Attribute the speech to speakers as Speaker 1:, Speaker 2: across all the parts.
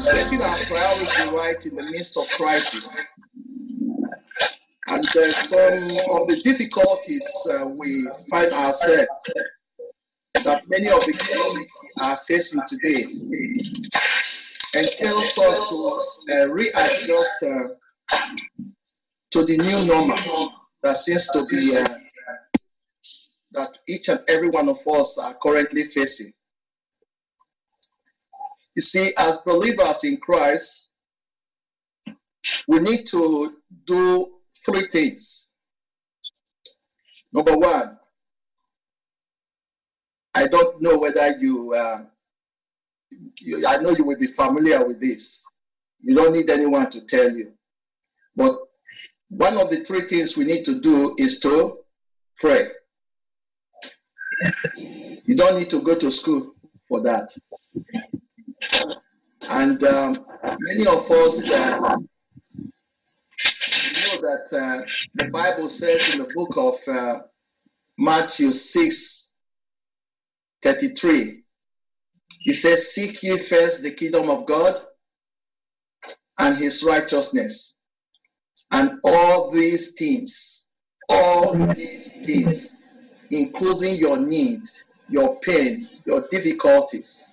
Speaker 1: setting our priority right in the midst of crisis. And some of the difficulties uh, we find ourselves that many of the community are facing today entails us to uh, readjust uh, to the new normal that seems to be uh, that each and every one of us are currently facing. You see, as believers in Christ, we need to do three things. Number one, I don't know whether you, uh, you, I know you will be familiar with this. You don't need anyone to tell you. But one of the three things we need to do is to pray. You don't need to go to school for that. And um, many of us uh, know that uh, the Bible says in the book of uh, Matthew 6 33, it says, Seek ye first the kingdom of God and his righteousness, and all these things, all these things, including your needs, your pain, your difficulties,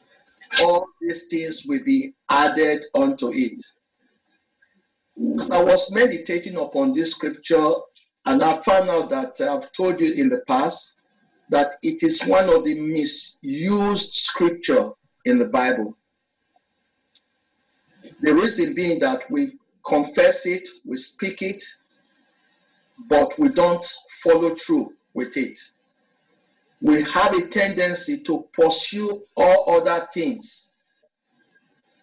Speaker 1: all these things will be added unto it. As I was meditating upon this scripture, and I found out that I've told you in the past that it is one of the misused scripture in the Bible. The reason being that we confess it, we speak it, but we don't follow through with it we have a tendency to pursue all other things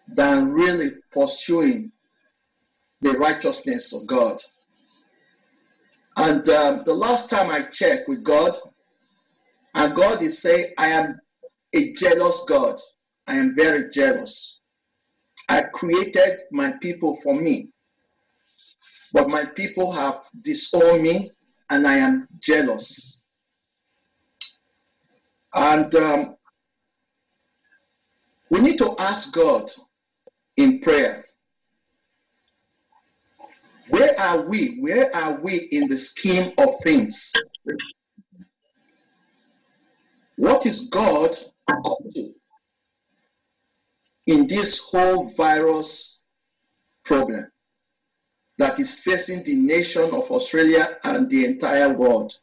Speaker 1: than really pursuing the righteousness of God. And um, the last time I checked with God, and God is saying, I am a jealous God. I am very jealous. I created my people for me, but my people have disowned me, and I am jealous. And um, we need to ask God in prayer where are we? Where are we in the scheme of things? What is God up to in this whole virus problem that is facing the nation of Australia and the entire world?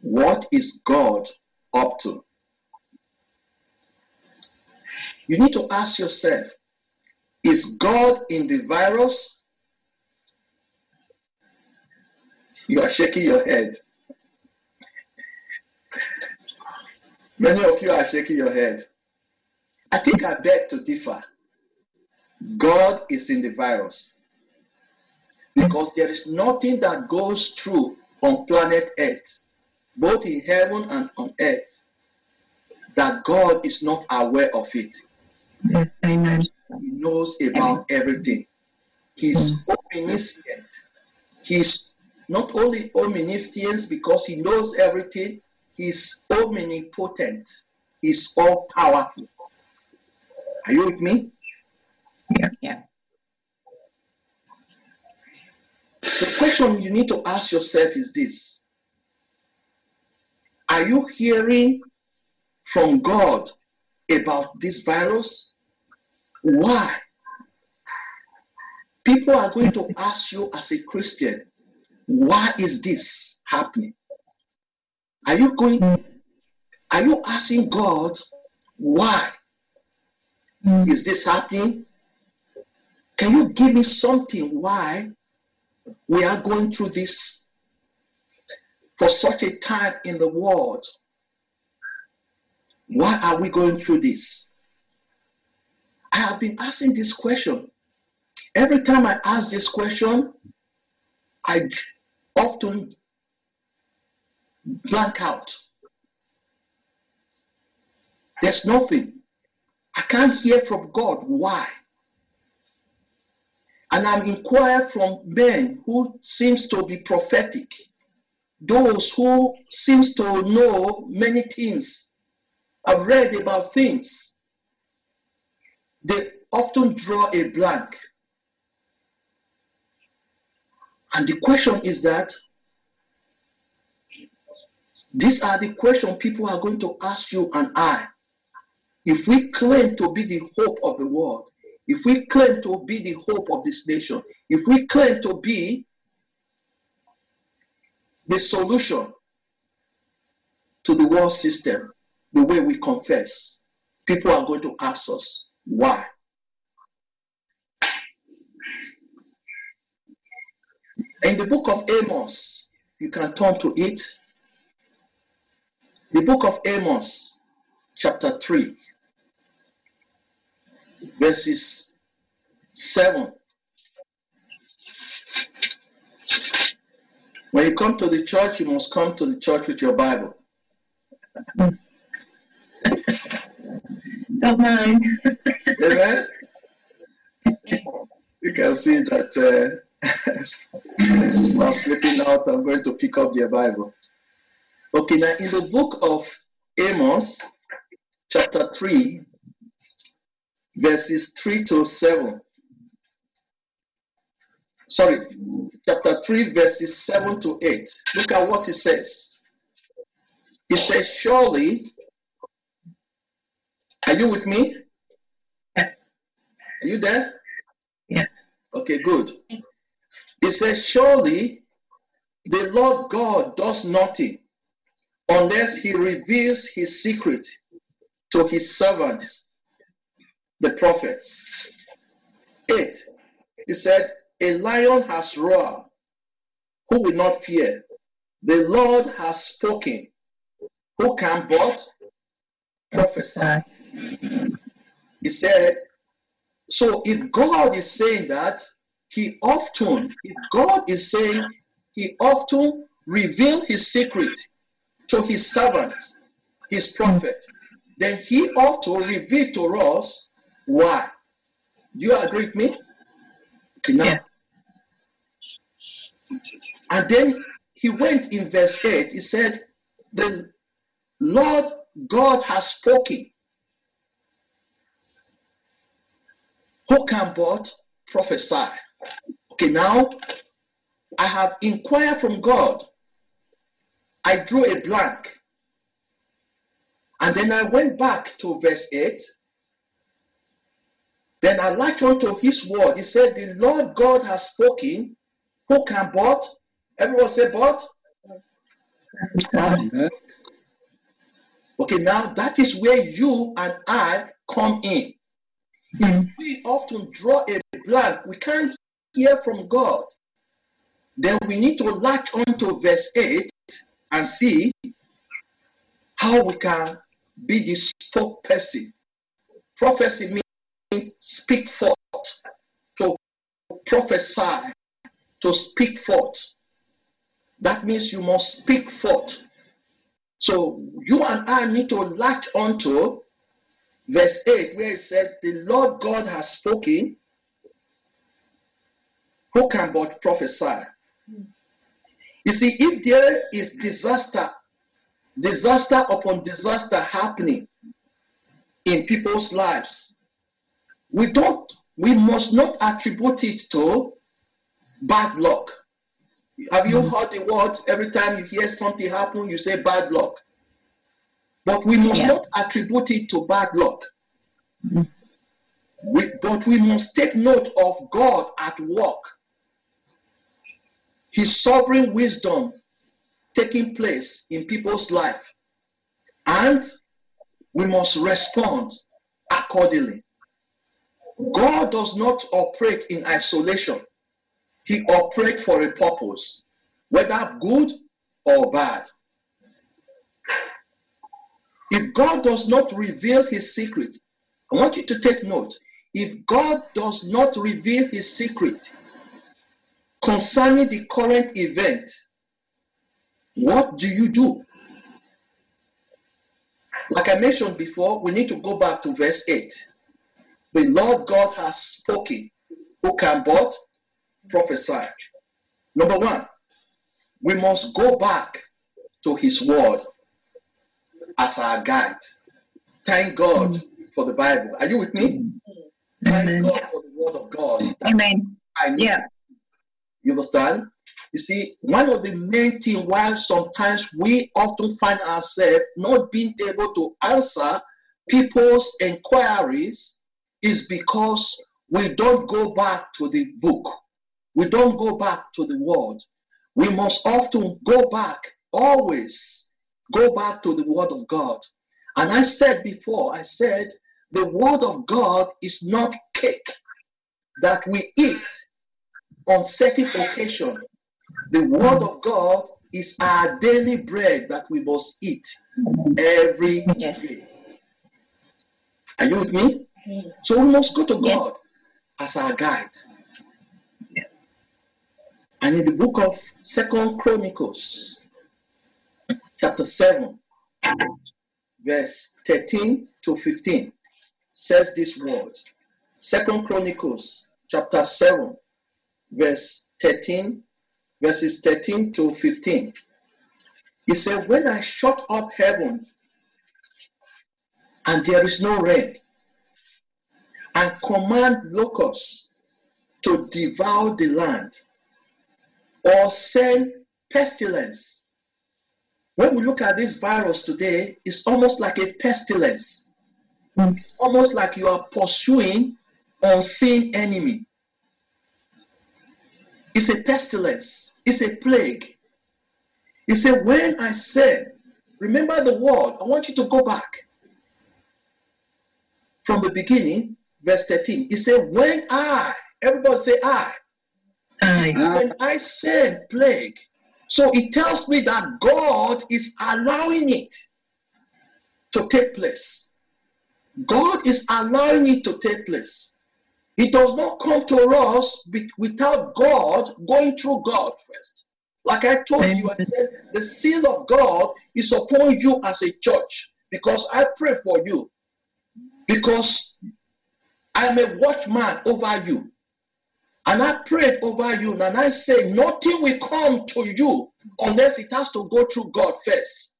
Speaker 1: What is God up to. You need to ask yourself is God in the virus? You are shaking your head. Many of you are shaking your head. I think I beg to differ. God is in the virus. Because there is nothing that goes through on planet Earth both in heaven and on earth, that God is not aware of it.
Speaker 2: Yes, amen.
Speaker 1: He knows about everything. He's mm. omniscient. He's not only omniscient because he knows everything, he's omnipotent. He's all powerful. Are you with me?
Speaker 2: Yeah. Yeah.
Speaker 1: The question you need to ask yourself is this are you hearing from God about this virus? Why? People are going to ask you as a Christian, why is this happening? Are you going, are you asking God, why is this happening? Can you give me something why we are going through this for such a time in the world. Why are we going through this? I have been asking this question. Every time I ask this question, I often blank out. There's nothing. I can't hear from God why. And I'm inquired from men who seems to be prophetic those who seems to know many things, have read about things. They often draw a blank. And the question is that these are the questions people are going to ask you and I. If we claim to be the hope of the world, if we claim to be the hope of this nation, if we claim to be the solution to the world system, the way we confess, people are going to ask us why. In the book of Amos, you can turn to it. The book of Amos, chapter 3, verses 7. When you come to the church, you must come to the church with your Bible.
Speaker 2: Don't mind.
Speaker 1: Amen. You can see that uh, while sleeping out, I'm going to pick up their Bible. Okay, now in the book of Amos, chapter 3, verses 3 to 7. Sorry, chapter 3, verses 7 to 8. Look at what it says. It says, Surely, are you with me?
Speaker 2: Yeah.
Speaker 1: Are you there?
Speaker 2: Yeah.
Speaker 1: Okay, good. It says, Surely the Lord God does nothing unless he reveals his secret to his servants, the prophets. 8. He said, A lion has roared. Who will not fear? The Lord has spoken. Who can but prophesy? He said, so if God is saying that, he often, if God is saying he often reveal his secret to his servants, his prophet, then he ought to reveal to us why. Do you agree with me? Okay, now.
Speaker 2: Yeah.
Speaker 1: And then he went in verse 8, he said, The Lord God has spoken. Who can but prophesy? Okay, now I have inquired from God. I drew a blank. And then I went back to verse 8. Then I latched onto his word. He said, The Lord God has spoken. Who can but? Everyone say but? Okay, now that is where you and I come in. If hmm. we often draw a blank, we can't hear from God. Then we need to latch onto verse 8 and see how we can be the spokesperson. Prophecy means speak forth, to prophesy, to speak forth. That means you must speak forth. So you and I need to latch onto verse 8, where it said, The Lord God has spoken. Who can but prophesy? You see, if there is disaster, disaster upon disaster happening in people's lives, we don't, we must not attribute it to bad luck. Have you mm. heard the words every time you hear something happen, you say bad luck? But we must
Speaker 2: Yeah.
Speaker 1: not attribute it to bad luck. Mm. We, but we must take note of God at work, His sovereign wisdom taking place in people's life, and we must respond accordingly. God does not operate in isolation. He operates for a purpose, whether good or bad. If God does not reveal his secret, I want you to take note. If God does not reveal his secret concerning the current event, what do you do? Like I mentioned before, we need to go back to verse 8. The Lord God has spoken, who can but prophesy. Number one, we must go back to his word as our guide. Thank God for the Bible. Are you with me? Thank
Speaker 2: Amen.
Speaker 1: God for the word of God.
Speaker 2: Amen.
Speaker 1: I need.
Speaker 2: Yeah.
Speaker 1: You understand? You see, one of the main things why sometimes we often find ourselves not being able to answer people's inquiries is because we don't go back to the book. We don't go back to the word. We must often go back, always go back to the word of God. And I said before, I said, the word of God is not cake that we eat on certain occasion. The word of God is our daily bread that we must eat every
Speaker 2: Yes.
Speaker 1: day. Are you with me? So we must go to. God as our guide. And in the book of Second Chronicles, chapter 7, verse 13 to 15, says this word. Second Chronicles, chapter 7, verse 13, verses 13 to 15. He said, When I shut up heaven and there is no rain, and command locusts to devour the land, or send pestilence. When we look at this virus today, it's almost like a pestilence.
Speaker 2: Mm.
Speaker 1: Almost like you are pursuing unseen enemy. It's a pestilence. It's a plague. He said, when I said, remember the word, I want you to go back from the beginning, verse 13. He said, when I, everybody say I,
Speaker 2: Aye.
Speaker 1: when I said plague. So it tells me that God is allowing it to take place. God is allowing it to take place. It does not come to us be- without God going through God first. Like I told you, I said the seal of God is upon you as a church because I pray for you because I'm a watchman over you. And I prayed over you, and I say, nothing will come to you unless it has to go through God first.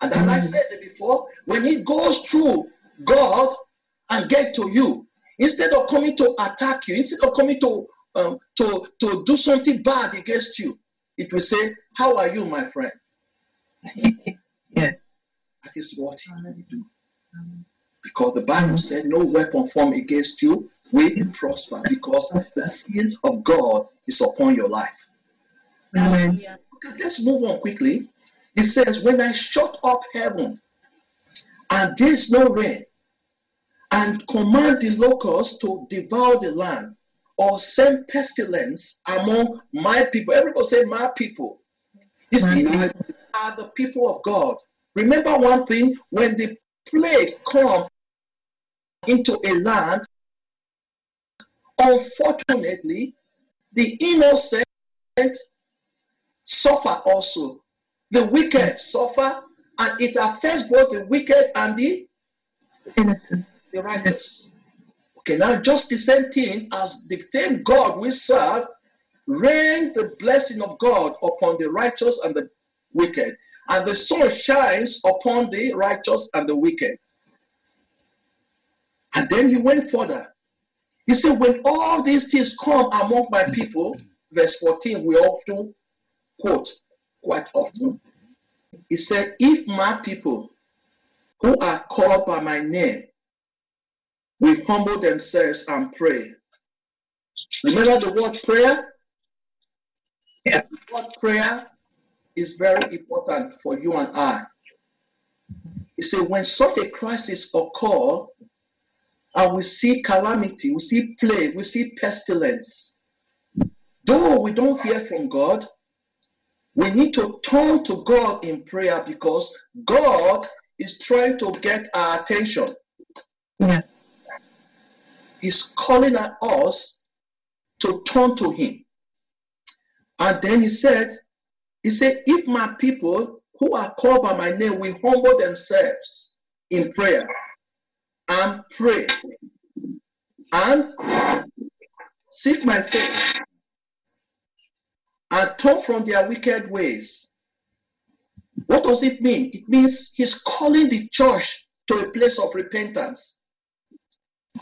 Speaker 1: And then I
Speaker 2: Mhm.
Speaker 1: said it before, when it goes through God and get to you, instead of coming to attack you, instead of coming to um, to to do something bad against you, it will say, "How are you, my friend?"
Speaker 2: yeah.
Speaker 1: That is what he will do. Because the Bible said, No weapon formed against you will prosper, because the seal of God is upon your life.
Speaker 2: Amen.
Speaker 1: Okay, let's move on quickly. It says, When I shut up heaven and there is no rain, and command the locusts to devour the land, or send pestilence among my people. Everybody say, My people. You see,
Speaker 2: My
Speaker 1: are the people of God. Remember one thing when the plague come into a land, unfortunately, the innocent suffer also. The wicked suffer, and it affects both the wicked and the,
Speaker 2: Innocent.
Speaker 1: the righteous. Okay, now just the same thing as the same God we serve, rain the blessing of God upon the righteous and the wicked, and the sun shines upon the righteous and the wicked. And then he went further. He said, When all these things come among my people, verse 14, we often quote quite often. He said, If my people who are called by my name will humble themselves and pray. Remember the word prayer?
Speaker 2: Yeah.
Speaker 1: The word prayer is very important for you and I. He said, when such a crisis occur, and we see calamity, we see plague, we see pestilence, though we don't hear from God, we need to turn to God in prayer because God is trying to get our attention.
Speaker 2: Yeah.
Speaker 1: He's calling at us to turn to Him. And then He said, He said, if my people who are called by my name will humble themselves in prayer and pray and seek my face and turn from their wicked ways. What does it mean? It means he's calling the church to a place of repentance.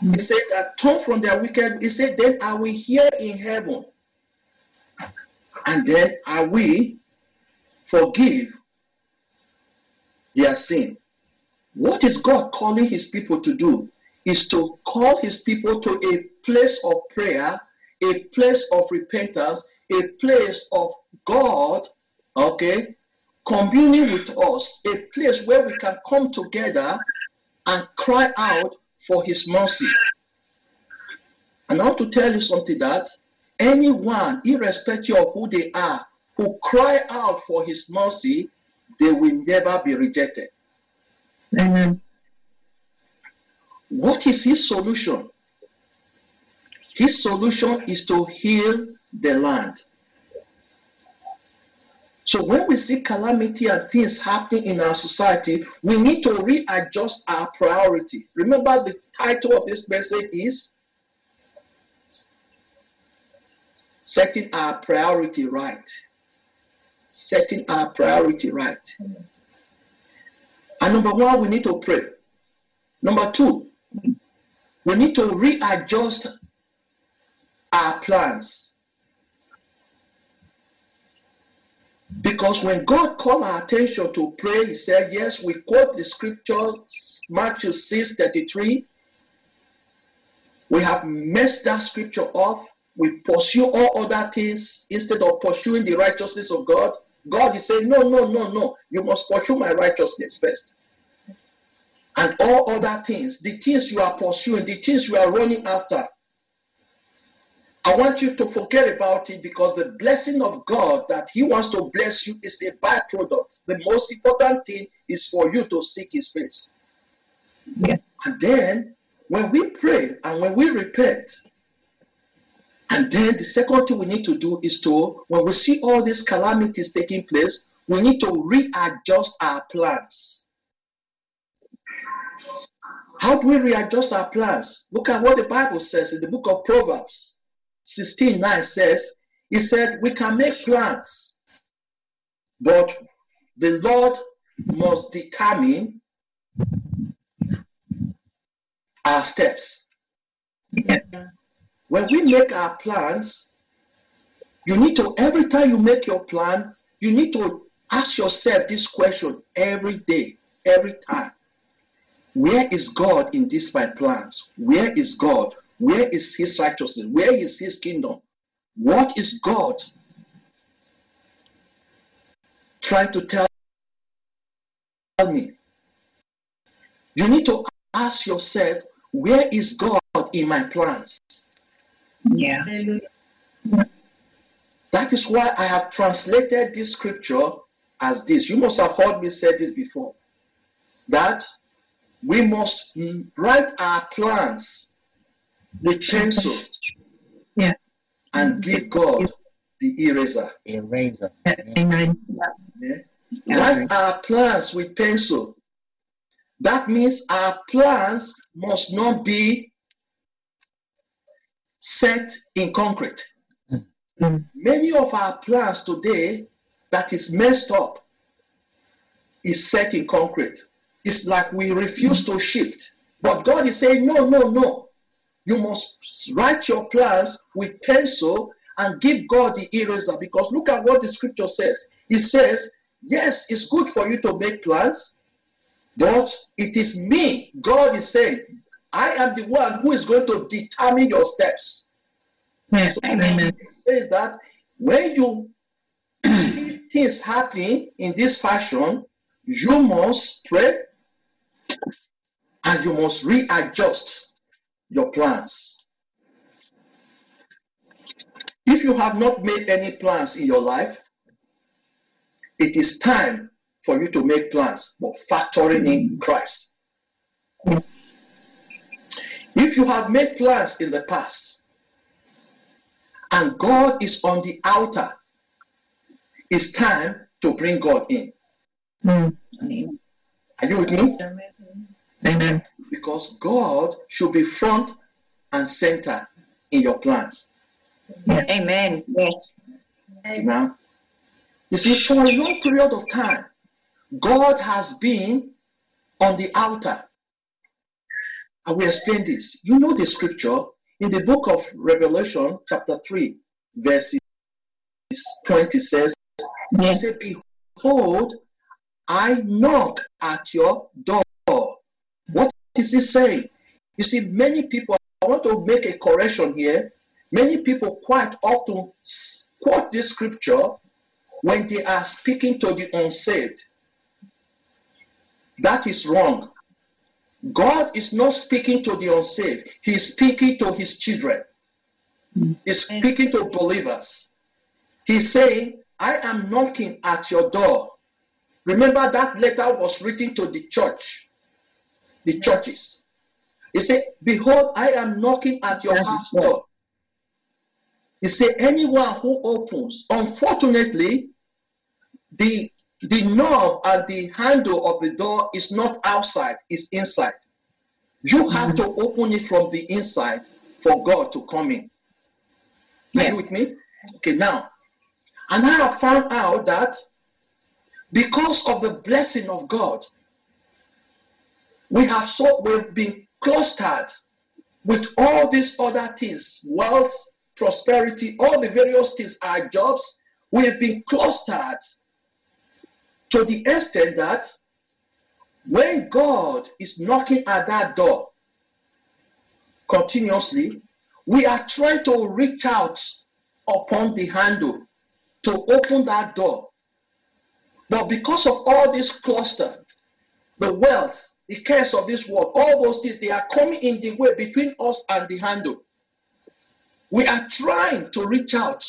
Speaker 1: He said that turn from their wicked. He said, then I will hear in heaven. And then I will forgive their sin. What is God calling his people to do? Is to call his people to a place of prayer, a place of repentance, a place of God, okay, communing with us, a place where we can come together and cry out for his mercy. And I want to tell you something that anyone, irrespective of who they are, who cry out for his mercy, they will never be rejected.
Speaker 2: Amen.
Speaker 1: What is his solution? His solution is to heal the land. So when we see calamity and things happening in our society, we need to readjust our priority. Remember the title of this message is setting our priority right. Setting our priority right. And number one, we need to pray. Number two, we need to readjust our plans. Because when God called our attention to pray, He said, Yes, we quote the scripture, Matthew 6 33. We have messed that scripture off. We pursue all other things instead of pursuing the righteousness of God. God is saying, No, no, no, no. You must pursue my righteousness first. And all other things, the things you are pursuing, the things you are running after, I want you to forget about it because the blessing of God that He wants to bless you is a byproduct. The most important thing is for you to seek His face.
Speaker 2: Yeah.
Speaker 1: And then when we pray and when we repent, and then the second thing we need to do is to, when we see all these calamities taking place, we need to readjust our plans. How do we readjust our plans? Look at what the Bible says in the book of Proverbs. 16 9 says, He said, We can make plans, but the Lord must determine our steps.
Speaker 2: Yeah.
Speaker 1: When we make our plans, you need to, every time you make your plan, you need to ask yourself this question every day, every time. Where is God in these my plans? Where is God? Where is his righteousness? Where is his kingdom? What is God trying to tell me? You need to ask yourself, where is God in my plans?
Speaker 2: Yeah.
Speaker 1: That is why I have translated this scripture as this. You must have heard me say this before. That we must write our plans with pencil
Speaker 2: Yeah.
Speaker 1: and give God the eraser.
Speaker 3: Eraser.
Speaker 2: Amen.
Speaker 1: Yeah?
Speaker 2: Yeah.
Speaker 1: Write our plans with pencil. That means our plans must not be set in concrete.
Speaker 2: Mm.
Speaker 1: Many of our plans today that is messed up is set in concrete. It's like we refuse to shift. But God is saying, no, no, no. You must write your plans with pencil and give God the eraser because look at what the scripture says. It says, Yes, it's good for you to make plans, but it is me, God is saying, I am the one who is going to determine your steps.
Speaker 2: Yeah.
Speaker 1: So
Speaker 2: Amen.
Speaker 1: it says that when you see things happening in this fashion, you must pray and you must readjust your plans. If you have not made any plans in your life, it is time for you to make plans, but factoring in Christ. If you have made plans in the past and God is on the outer, it's time to bring God in.
Speaker 2: Mm.
Speaker 1: Are you with me?
Speaker 2: Amen.
Speaker 1: Because God should be front and center in your plans.
Speaker 4: Amen. Yes.
Speaker 1: Now, you see, for a long period of time, God has been on the outer. I will explain this. You know the scripture in the book of Revelation, chapter 3, verses 20 says, He said, Behold, I knock at your door. What is he saying? You see, many people, I want to make a correction here. Many people quite often quote this scripture when they are speaking to the unsaved. That is wrong. God is not speaking to the unsaved, He is speaking to His children. He's speaking to believers. He's saying, I am knocking at your door. Remember that letter was written to the church, the churches. He said, Behold, I am knocking at your house door. He said, Anyone who opens, unfortunately, the the knob and the handle of the door is not outside, it's inside. You have to mm-hmm. open it from the inside for God to come in. Are
Speaker 4: Yeah.
Speaker 1: you with me? Okay, now, and I have found out that because of the blessing of God, we have so we've been clustered with all these other things, wealth, prosperity, all the various things, our jobs, we've been clustered to the extent that when God is knocking at that door continuously, we are trying to reach out upon the handle to open that door. But because of all this cluster, the wealth, the cares of this world, all those things, they are coming in the way between us and the handle. We are trying to reach out,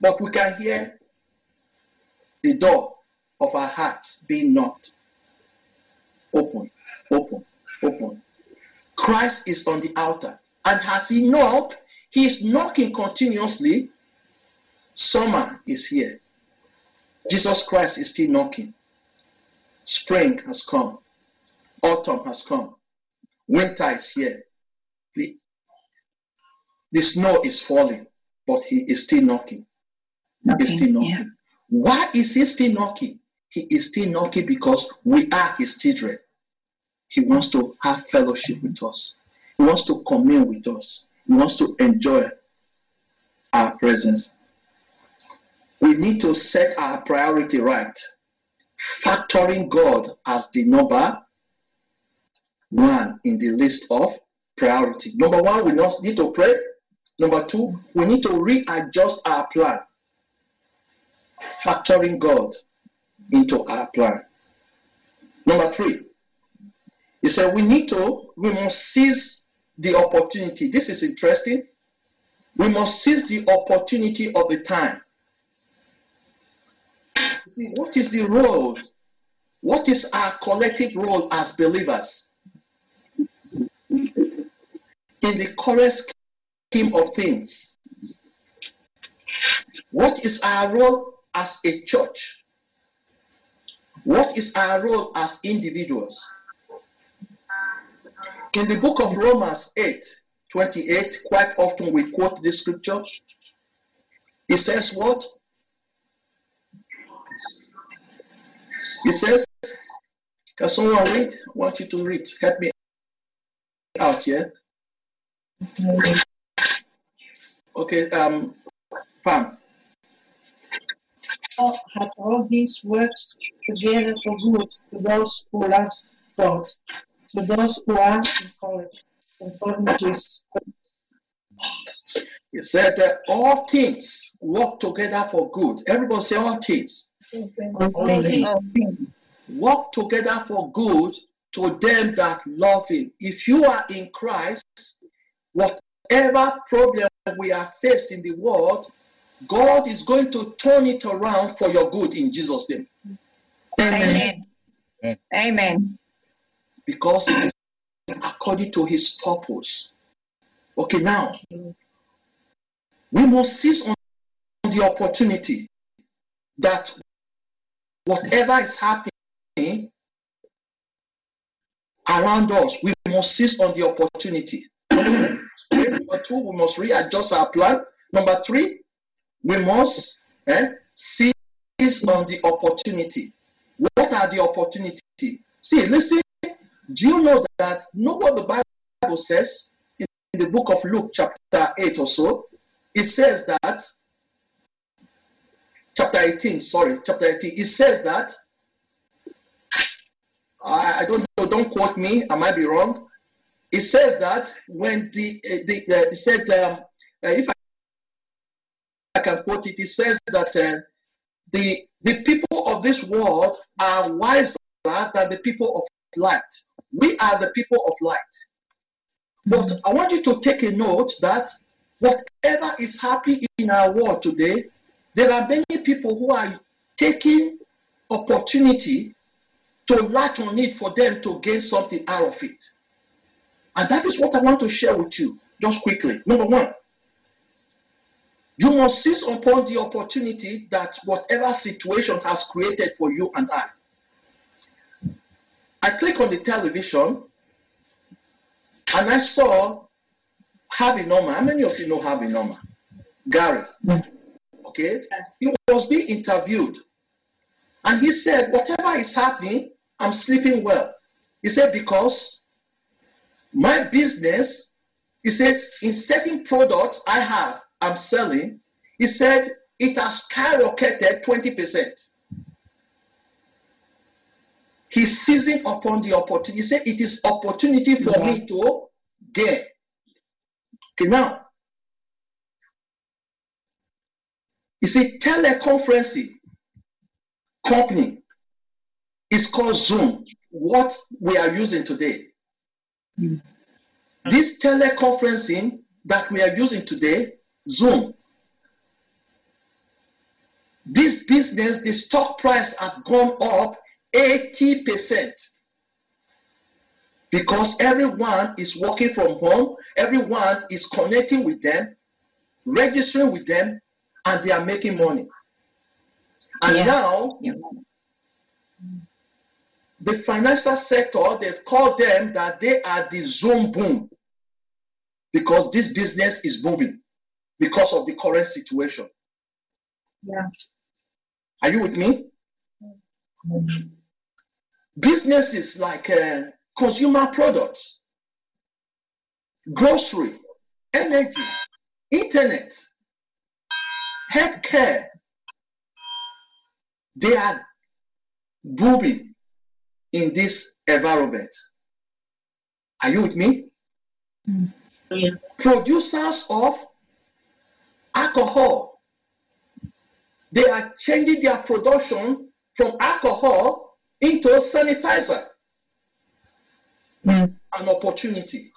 Speaker 1: but we can hear the door of our hearts be knocked. Open, open, open. Christ is on the altar. And has he knocked, he is knocking continuously. Summer is here. Jesus Christ is still knocking. Spring has come. Autumn has come. Winter is here. The, the snow is falling, but he is still knocking. He is still knocking.
Speaker 2: Yeah.
Speaker 1: Why is he still knocking? He is still knocking because we are his children. He wants to have fellowship with us. He wants to commune with us. He wants to enjoy our presence. We need to set our priority right, factoring God as the number one in the list of priority. Number one, we not need to pray. Number two, we need to readjust our plan, factoring God into our plan. Number three, he said we need to, we must seize the opportunity. This is interesting. We must seize the opportunity of the time. See, What is the role? What is our collective role as believers in the current scheme of things? What is our role as a church? What is our role as individuals? In the book of Romans 8 28, quite often we quote this scripture. It says, What? It says, Can someone read? I want you to read. Help me out here. Okay, um, Pam.
Speaker 3: All- had all these works together for good to those who love God, to those who are in college, according to his
Speaker 1: He said that all things work together for good. Everybody say all things
Speaker 3: all things
Speaker 1: work together for good to them that love him. If you are in Christ, whatever problem we are faced in the world, God is going to turn it around for your good in Jesus' name.
Speaker 2: Amen.
Speaker 4: Amen. Amen.
Speaker 1: Because it is according to his purpose. Okay, now we must seize on the opportunity that whatever is happening around us, we must seize on the opportunity. Number two, we must readjust our plan. Number three, we must eh, seize on the opportunity. What are the opportunity? See, listen. Do you know that know what the Bible says in the book of Luke, chapter 8 or so, it says that, chapter 18, sorry, chapter 18, it says that, I, I don't know, don't quote me, I might be wrong. It says that when the, the, the it said, um, uh, if can quote it, it says that uh, the, the people of this world are wiser than the people of light. We are the people of light. But I want you to take a note that whatever is happening in our world today, there are many people who are taking opportunity to latch on it for them to gain something out of it. And that is what I want to share with you just quickly. Number one, you must seize upon the opportunity that whatever situation has created for you and I. I click on the television and I saw Harvey Norman. How many of you know Harvey Norman? Gary. Okay. He was being interviewed. And he said, Whatever is happening, I'm sleeping well. He said, Because my business, he says, in certain products I have, I'm selling, he said, it has skyrocketed 20%. He's seizing upon the opportunity. He said, It is opportunity for yeah. me to gain. Okay, now, you see, teleconferencing company is called Zoom, what we are using today. Mm. This teleconferencing that we are using today, Zoom, this business, the stock price have gone up 80% because everyone is working from home, everyone is connecting with them, registering with them, and they are making money. And yeah. now, yeah. the financial sector, they've called them that they are the Zoom boom because this business is booming because of the current situation.
Speaker 3: Yeah.
Speaker 1: Are you with me? Mm-hmm. Businesses like uh, consumer products, grocery, energy, internet, healthcare, they are booming in this environment. Are you with me?
Speaker 3: Yeah.
Speaker 1: Producers of alcohol, they are changing their production from alcohol into sanitizer.
Speaker 3: Mm.
Speaker 1: An opportunity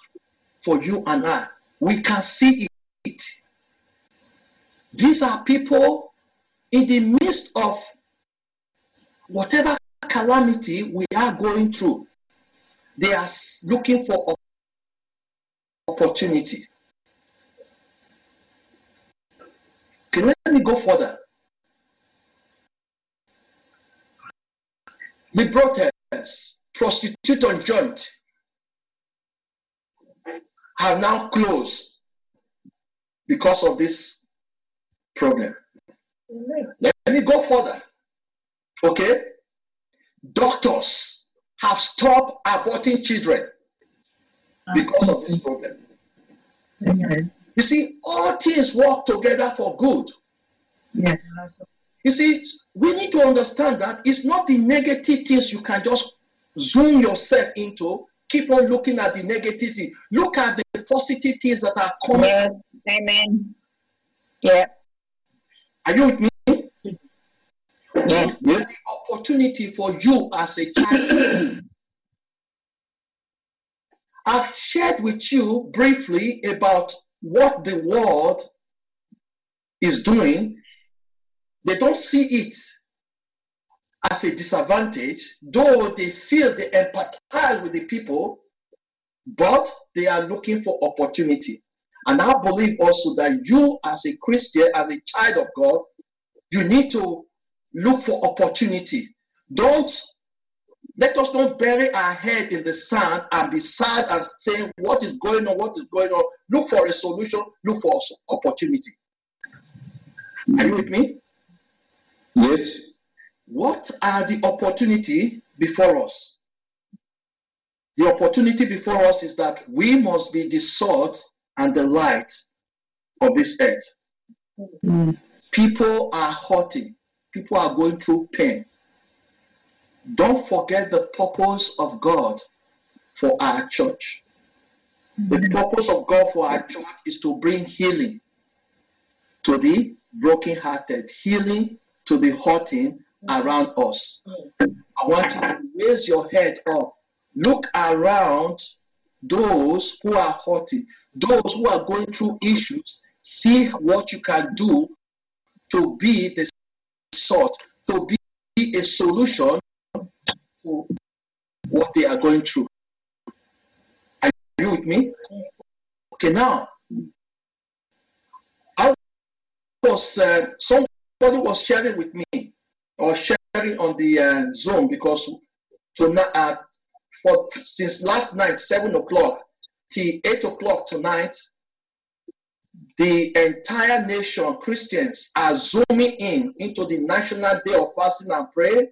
Speaker 1: for you and I. We can see it. These are people in the midst of whatever calamity we are going through. They are looking for opportunity. Okay, let me go further. The brothels, prostitute on joint, have now closed because of this problem. Let me go further. Okay? Doctors have stopped aborting children because of this problem. You see, all things work together for good.
Speaker 3: Yeah.
Speaker 1: You see, we need to understand that it's not the negative things you can just zoom yourself into. Keep on looking at the negative thing. Look at the positive things that are coming.
Speaker 4: Yeah. Amen. Yeah.
Speaker 1: Are you with me?
Speaker 4: Yes.
Speaker 1: There's the opportunity for you as a child. I've shared with you briefly about what the world is doing they don't see it as a disadvantage, though they feel they empathize with the people, but they are looking for opportunity. And I believe also that you, as a Christian, as a child of God, you need to look for opportunity. Don't let us not bury our head in the sand and be sad and saying, What is going on? What is going on? Look for a solution, look for opportunity. Are you with me?
Speaker 5: Yes.
Speaker 1: What are the opportunity before us? The opportunity before us is that we must be the salt and the light of this earth.
Speaker 4: Mm.
Speaker 1: People are hurting, people are going through pain. Don't forget the purpose of God for our church. The purpose of God for our church is to bring healing to the brokenhearted, healing to the hurting around us. I want you to raise your head up. Look around those who are hurting, those who are going through issues. See what you can do to be the sort, to be a solution to what they are going through. Are you with me? Okay, now I was uh, somebody was sharing with me or sharing on the uh, Zoom because tonight uh, for since last night seven o'clock till eight o'clock tonight the entire nation christians are zooming in into the national day of fasting and prayer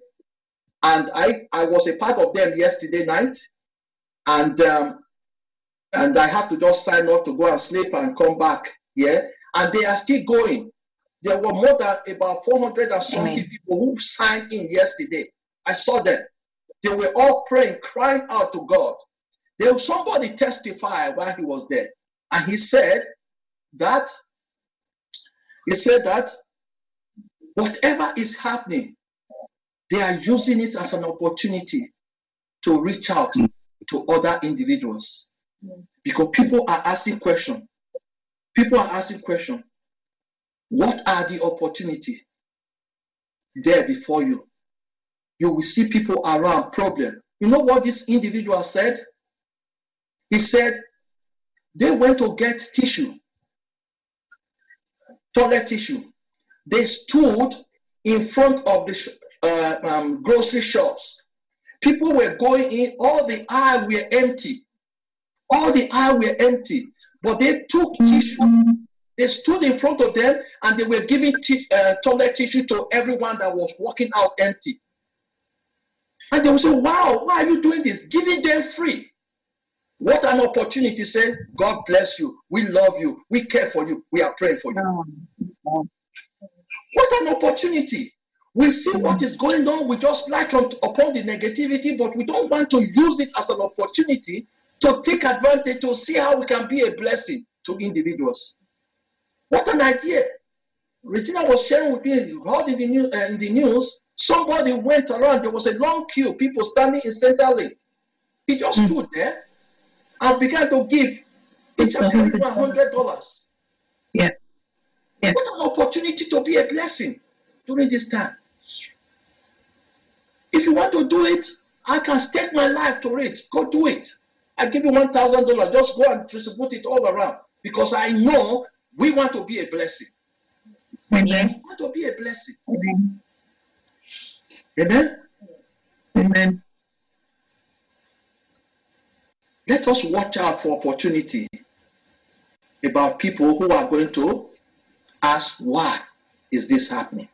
Speaker 1: and i i was a part of them yesterday night. And um, and i had to just sign up to go and sleep and come back here and they are still going. There were more than about 400 and something
Speaker 4: Amen.
Speaker 1: people who signed in yesterday. I saw them. They were all praying crying out to god. There was somebody testify while he was there. And he said that he said that whatever is happening they are using it as an opportunity to reach out mm. to other individuals. Mm. Because people are asking questions people are asking questions what are the opportunity there before you? You will see people around problem. You know what this individual said? He said they went to get tissue toilet tissue. They stood in front of the sh- uh, um, grocery shops. People were going in all the aisle were empty. All the aisle were empty. But they took tissue. They stood in front of them and they were giving t- uh, toilet tissue to everyone that was walking out empty. And they will say wow why are you doing this? Giving them free. What an opportunity say god bless you. We love you. We care for you. We are praying for you. What an opportunity we see what is going on. We just light on, upon the negativity but we don't want to use it as an opportunity to take advantage to see how we can be a blessing to individuals. What an idea. Regina was sharing with me heard in the, news, uh, in the news somebody went around. There was a long queue people standing in center lane he just
Speaker 4: Mm.
Speaker 1: stood there and began to give. Each one hundred dollars.
Speaker 4: Yeah. Yeah.
Speaker 1: what an opportunity to be a blessing during this time if you want to do it i can stake my life to it. Go do it. I give you one thousand dollars. Just go and distribute it all around. Because i know we want to be a blessing.
Speaker 4: Amen.
Speaker 1: we want to be a blessing.
Speaker 4: Amen.
Speaker 1: amen?
Speaker 4: Amen.
Speaker 1: let us watch out for opportunity about people who are going to ask why is this happening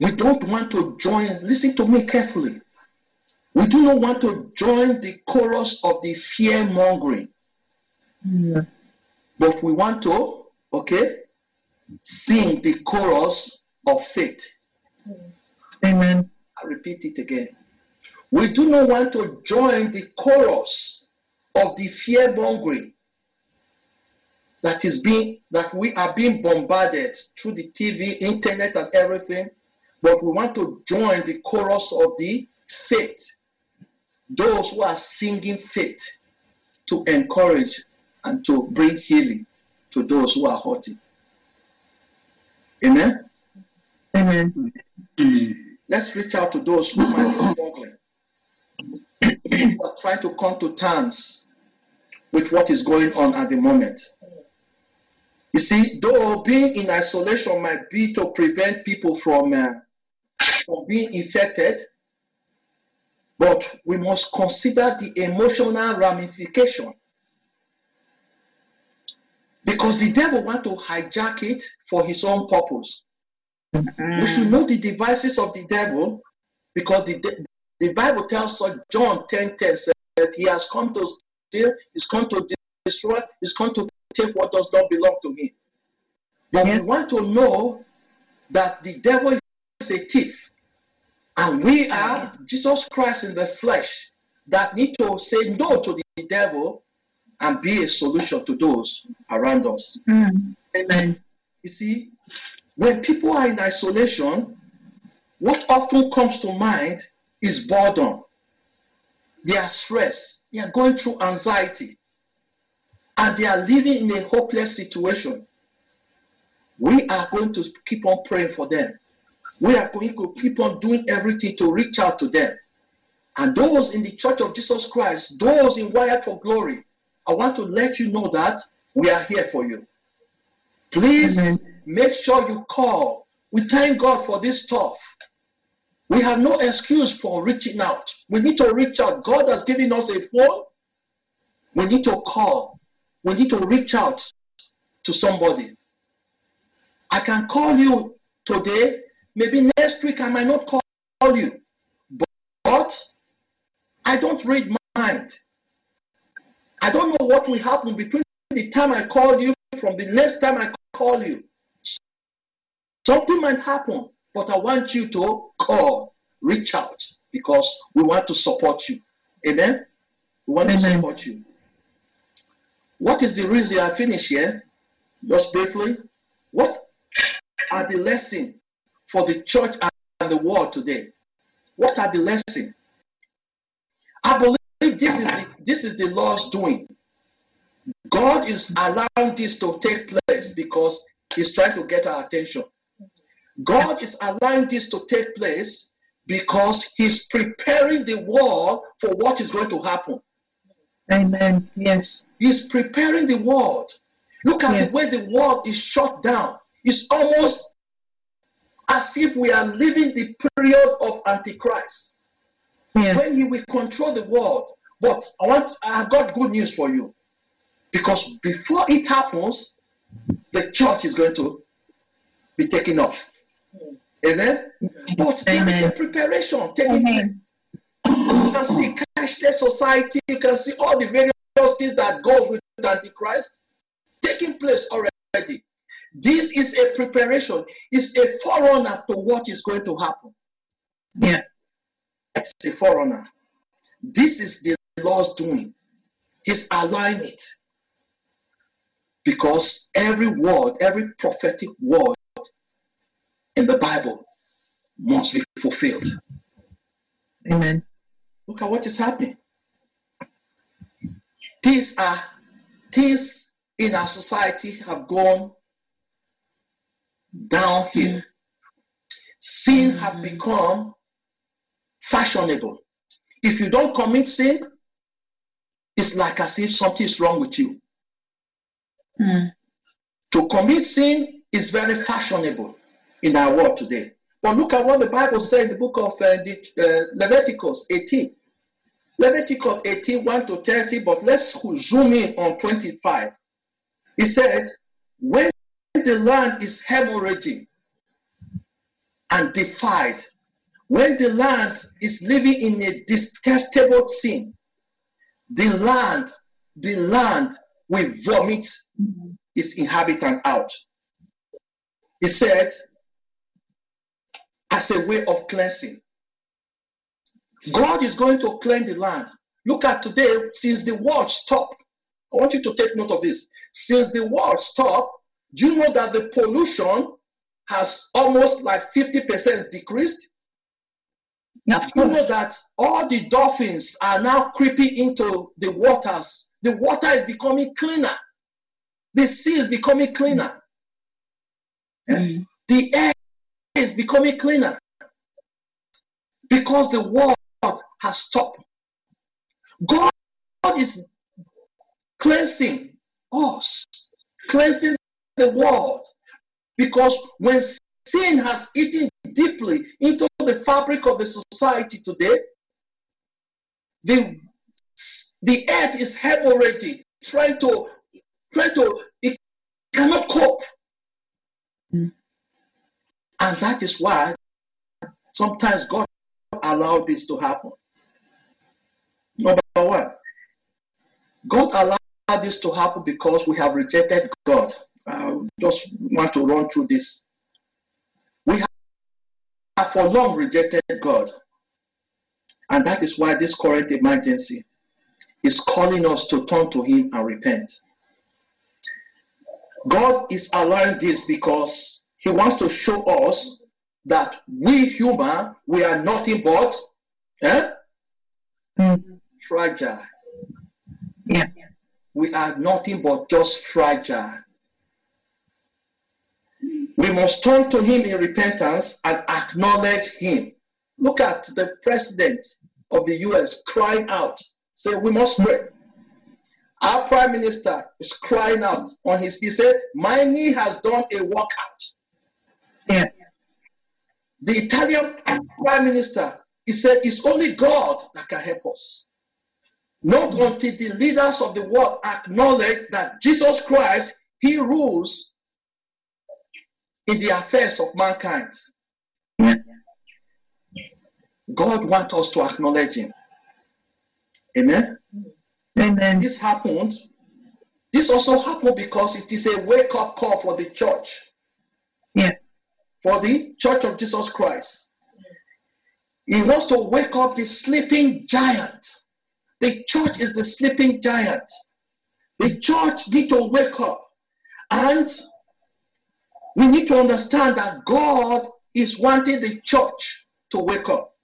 Speaker 1: we don't want to join listen to me carefully we do not want to join the chorus of the fear mongering
Speaker 4: Mm.
Speaker 1: but we want to okay sing the chorus of faith
Speaker 4: Amen.
Speaker 1: I repeat it again. We do not want to join the chorus of the fear mongering that is being that we are being bombarded through the TV, internet, and everything, but we want to join the chorus of the faith. Those who are singing faith to encourage and to bring healing to those who are hurting. Amen.
Speaker 4: Amen.
Speaker 1: let's reach out to those who might be struggling, who are trying to come to terms with what is going on at the moment. You see, though being in isolation might be to prevent people from, uh, from being infected, but we must consider the emotional ramification. Because the devil want to hijack it for his own purpose. We mm-hmm. should know the devices of the devil because the, de- the Bible tells us, John 10 10 said, he has come to steal, he's come to destroy, he's come to take what does not belong to him. But
Speaker 4: Yeah.
Speaker 1: we want to know that the devil is a thief. And we are Jesus Christ in the flesh that need to say no to the devil and be a solution to those around us.
Speaker 4: Mm. Amen.
Speaker 1: You see, when people are in isolation, what often comes to mind is boredom. They are stressed, they are going through anxiety, and they are living in a hopeless situation. We are going to keep on praying for them. We are going to keep on doing everything to reach out to them. And those in the Church of Jesus Christ, those in Wired for Glory, I want to let you know that we are here for you. Please
Speaker 4: Amen.
Speaker 1: make sure you call. We thank God for this stuff. We have no excuse for reaching out. We need to reach out. God has given us a phone. We need to call. We need to reach out to somebody. I can call you today. Maybe next week I might not call you. But, I don't read mind. I don't know what will happen between the time I call you from the next time I call you. Something might happen, but I want you to call, reach out, because we want to support you. Amen? We want to support you. What is the reason I finish here? Just briefly. What are the lessons for the church and the world today? What are the lessons? I believe this is the, this is the Lord's doing. God is allowing this to take place because He's trying to get our attention. God is allowing this to take place because He's preparing the world for what is going to happen.
Speaker 4: Amen. Yes.
Speaker 1: He's preparing the world. Look at
Speaker 4: Yes.
Speaker 1: the way the world is shut down. It's almost as if we are living the period of Antichrist
Speaker 4: Yes.
Speaker 1: when he will control the world. But I want I have got good news for you. Because before it happens, the church is going to be taken off. Amen. But there is a preparation taking place.
Speaker 2: Amen.
Speaker 1: You can see cashless society, you can see all the various things that goes with Antichrist taking place already. This is a preparation, it's a forerunner to what is going to happen.
Speaker 4: Yeah.
Speaker 1: It's a forerunner. This is the Lord's doing. He's allowing it. Because every word, every prophetic word in the Bible must be fulfilled.
Speaker 4: Amen.
Speaker 1: Look at what is happening. These are things in our society have gone downhill. Sin have become fashionable. If you don't commit sin, it's like as if something is wrong with you.
Speaker 4: Mm.
Speaker 1: To commit sin is very fashionable in our world today. But look at what the Bible says in the book of uh, the, uh, Leviticus 18. Leviticus 18, 1 to 30, but let's zoom in on 25. He said, When the land is hemorrhaging and defied, when the land is living in a detestable sin, the land, the land will vomit its inhabitant out. He said, as a way of cleansing. God is going to cleanse the land. Look at today, since the world stopped. I want you to take note of this. Since the world stopped, do you know that the pollution has almost like 50% decreased? You know that all the dolphins are now creeping into the waters. The water is becoming cleaner. The sea is becoming cleaner.
Speaker 2: Mm.
Speaker 1: The air is becoming cleaner because the world has stopped. God is cleansing us, cleansing the world because when sin has eaten deeply into the fabric of the society today, the, the earth is hemorrhaging, trying to, trying to, it cannot cope.
Speaker 4: Mm.
Speaker 1: And that is why sometimes God allow this to happen? Number one, God allowed this to happen because we have rejected God. I just want to run through this. We have for long rejected God. And that is why this current emergency is calling us to turn to Him and repent. God is allowing this because He wants to show us that we human, we are nothing but eh,
Speaker 4: Mm.
Speaker 1: fragile.
Speaker 4: Yeah.
Speaker 1: We are nothing but just fragile. We must turn to Him in repentance and acknowledge Him. Look at the president of the US crying out, say, We must pray. Our prime minister is crying out on his, he said, My knee has done a workout.
Speaker 4: Yeah.
Speaker 1: The Italian prime minister, he said, It's only God that can help us. Not until the leaders of the world acknowledge that Jesus Christ, He rules in the affairs of mankind. God wants us to acknowledge Him. Amen.
Speaker 4: Amen.
Speaker 1: This happened. This also happened because it is a wake up call for the church.
Speaker 4: Yeah.
Speaker 1: For the church of Jesus Christ. He wants to wake up the sleeping giant. The church is the sleeping giant. The church need to wake up. And we need to understand that God is wanting the church to wake up.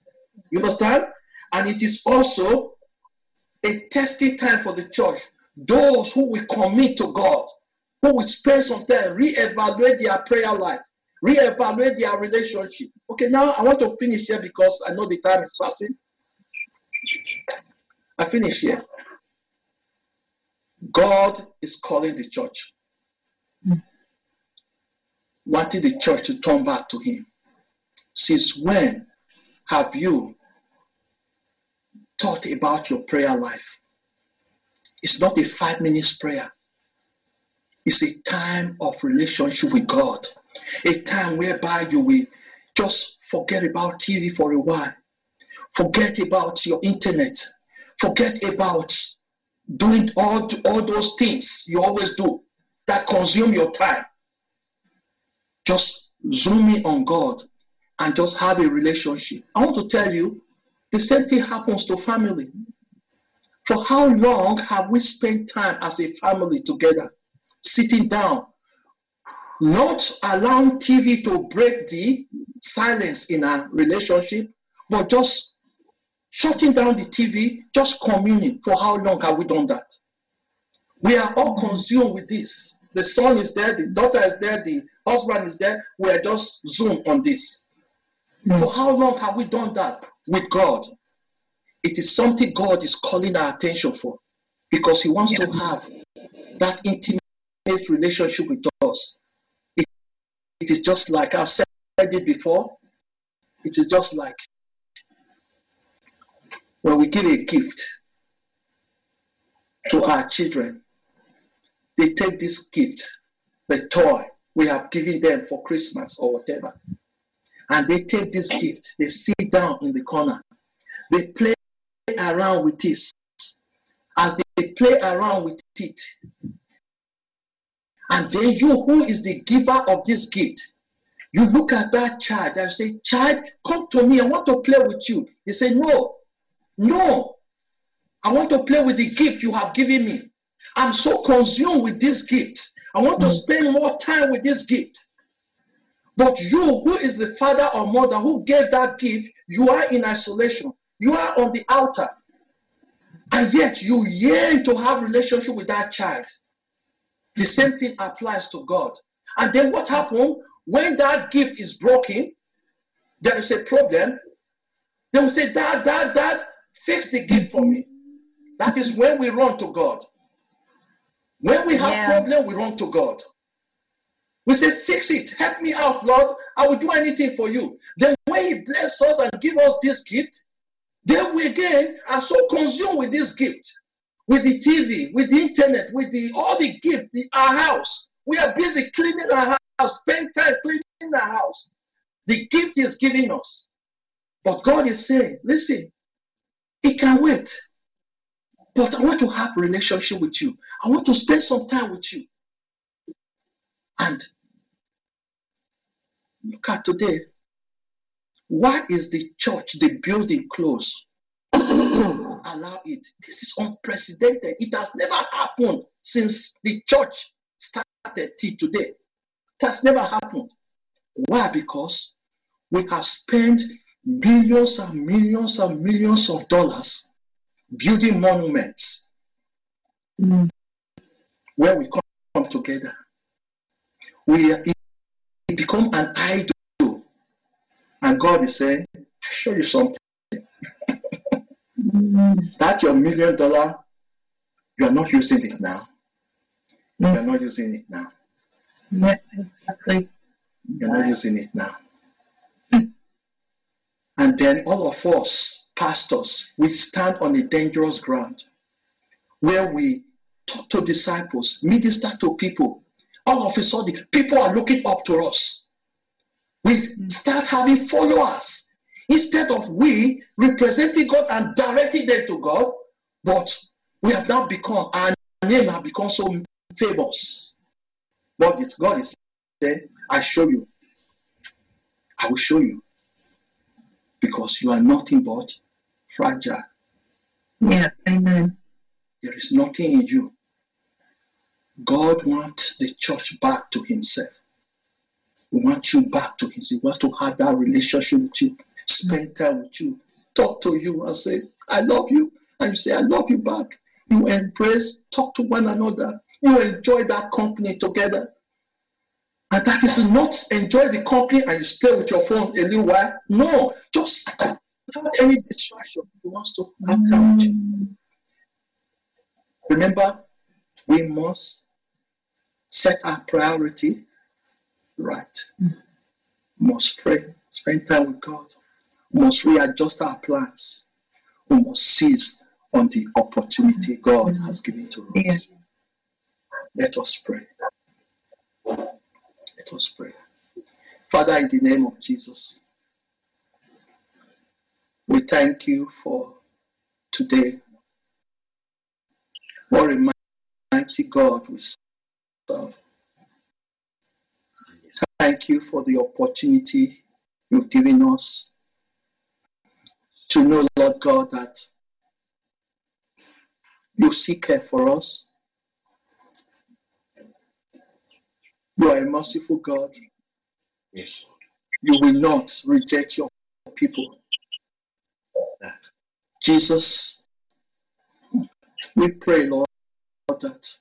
Speaker 1: You understand? And it is also a testing time for the church. Those who will commit to God, who will spend some time, reevaluate their prayer life, reevaluate their relationship. Okay, now I want to finish here because I know the time is passing. I finish here. God is calling the church, hmm. Wanting the church to turn back to Him. Since when have you thought about your prayer life? It's not a five minutes prayer. It's a time of relationship with God. A time whereby you will just forget about TV for a while. Forget about your internet. Forget about doing all, all those things you always do that consume your time. Just zoom in on God and just have a relationship. I want to tell you, the same thing happens to family. For how long have we spent time as a family together, sitting down, not allowing TV to break the silence in our relationship, but just shutting down the TV, just communing? For how long have we done that? We are all mm. consumed with this. The son is there, the daughter is there, the husband is there. We are just zoomed on this. Hmm. For how long have we done that with God? It is something God is calling our attention for because He wants to have that intimate relationship with us. It, it is just like I've said it before, it is just like when we give a gift to our children, they take this gift, the toy we have given them for Christmas or whatever, and they take this gift, they sit down in the corner, they play around with this. As they play around with it, and then you, who is the giver of this gift, you look at that child and say, Child, come to me. I want to play with you. He say, No, no. I want to play with the gift you have given me. I'm so consumed with this gift. I want to mm. spend more time with this gift. But you, who is the father or mother who gave that gift, you are in isolation. You are on the outer. And yet you yearn to have relationship with that child. The same thing applies to God. And then what happens when that gift is broken? There is a problem. They will say, Dad, Dad, Dad, fix the gift for me. That is when we run to God. When we have
Speaker 2: Yeah.
Speaker 1: problem, we run to God. We say, fix it, help me out, Lord. I will do anything for you. Then when He bless us and give us this gift, then we again are so consumed with this gift, with the TV, with the internet, with the all the gift, the, our house. We are busy cleaning our house, spend time cleaning our house. The gift is giving us. But God is saying, listen, it can wait. But I want to have relationship with you. I want to spend some time with you. And look at today. Why is the church, the building closed? Allow it. This is unprecedented. It has never happened since the church started till today. That's never happened. Why? Because we have spent millions and millions and millions of dollars building monuments
Speaker 4: Mm.
Speaker 1: where we come together. We become an idol. And God is saying, I show you something.
Speaker 4: Mm.
Speaker 1: That your million dollar, you are not using it now. You are not using it now.
Speaker 4: Yeah, exactly.
Speaker 1: You're not using it now. And then all of us, pastors, we stand on a dangerous ground where we talk to disciples, minister to people. All of a sudden, people are looking up to us. We hmm. start having followers instead of we representing God and directing them to God, but we have now become, our name have become so famous. But is, God is saying, I show you. I will show you. Because you are nothing but fragile.
Speaker 4: Yeah, amen.
Speaker 1: There is nothing in you. God wants the church back to Himself. We want you back to Himself. We want to have that relationship with you, spend time with you, talk to you and say, I love you. And you say, I love you back. You embrace, talk to one another. You enjoy that company together. And that is not enjoy the company and you stay with your phone a little while. No, just without any distraction. He wants to have time with you.
Speaker 4: Mm.
Speaker 1: Remember, we must set our priority right. Must pray, spend time with God. Must readjust our plans. We must seize on the opportunity God has given to us. Let us pray. Let us pray. Father, in the name of Jesus, we thank you for today. What a mighty God we serve. Thank you for the opportunity you've given us to know, Lord God, that you seek care for us. You are a merciful God.
Speaker 5: Yes,
Speaker 1: You will not reject your people.
Speaker 5: That.
Speaker 1: Jesus, we pray, Lord, that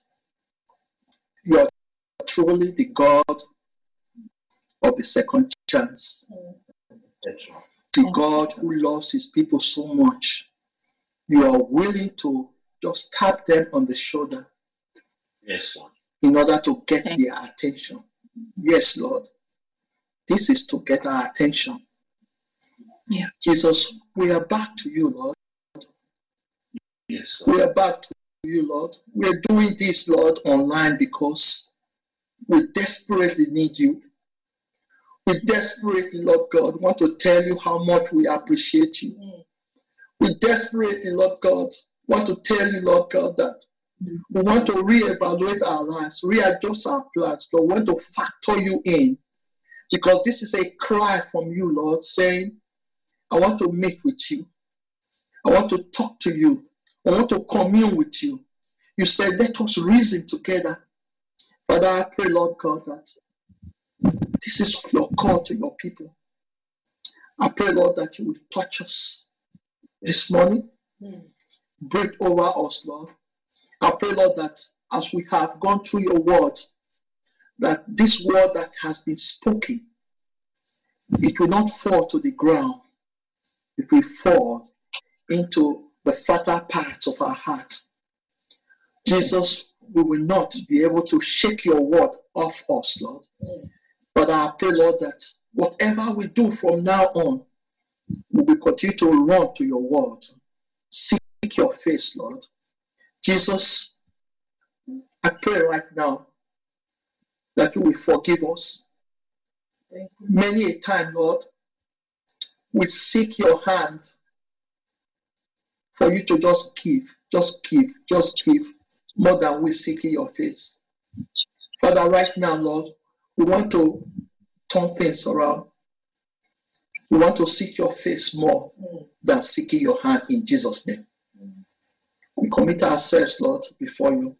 Speaker 1: you are truly the God of the second chance,
Speaker 5: Yes,
Speaker 1: the God who loves his people so much. You are willing to just tap them on the shoulder
Speaker 5: Yes, Lord.
Speaker 1: in order to get their attention. Yes, Lord. This is to get our attention.
Speaker 4: Yeah.
Speaker 1: Jesus, we are back to you, Lord.
Speaker 5: Yes, Lord.
Speaker 1: We are back to you, Lord. We are doing this, Lord, online because we desperately need you. We desperately, Lord God, want to tell you how much we appreciate you. Mm. We desperately, Lord God, want to tell you, Lord God, that we want to reevaluate our lives, readjust our plans, Lord. We want to factor you in because this is a cry from you, Lord, saying, I want to meet with you. I want to talk to you. I want to commune with you. You said, let us reason together. Father, I pray, Lord God, that this is your call to your people. I pray, Lord, that you will touch us this morning. Break over us, Lord. I pray, Lord, that as we have gone through your words, that this word that has been spoken, it will not fall to the ground. It will fall into the fertile parts of our hearts. Jesus, we will not be able to shake your word off us, Lord. But I pray, Lord, that whatever we do from now on, we will continue to run to your word. Seek your face, Lord. Jesus, I pray right now that you will forgive us. Many a time, Lord, we seek your hand for you to just give, just give, just give more than we seek in your face. Father, right now, Lord, we want to turn things around. We want to seek your face more than seeking your hand in Jesus' name. We commit ourselves, Lord, before you.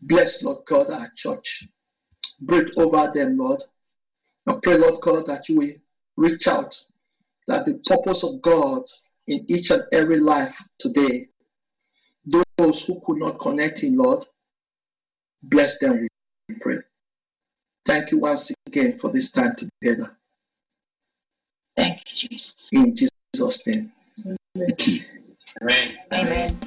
Speaker 1: Bless, Lord God, our church. Breathe over them, Lord. I pray, Lord God, that you will reach out, that the purpose of God in each and every life today, those who could not connect in, Lord, bless them, we pray. Thank you once again for this time together.
Speaker 4: Thank you, Jesus.
Speaker 1: In Jesus' name.
Speaker 5: Amen.
Speaker 4: Amen.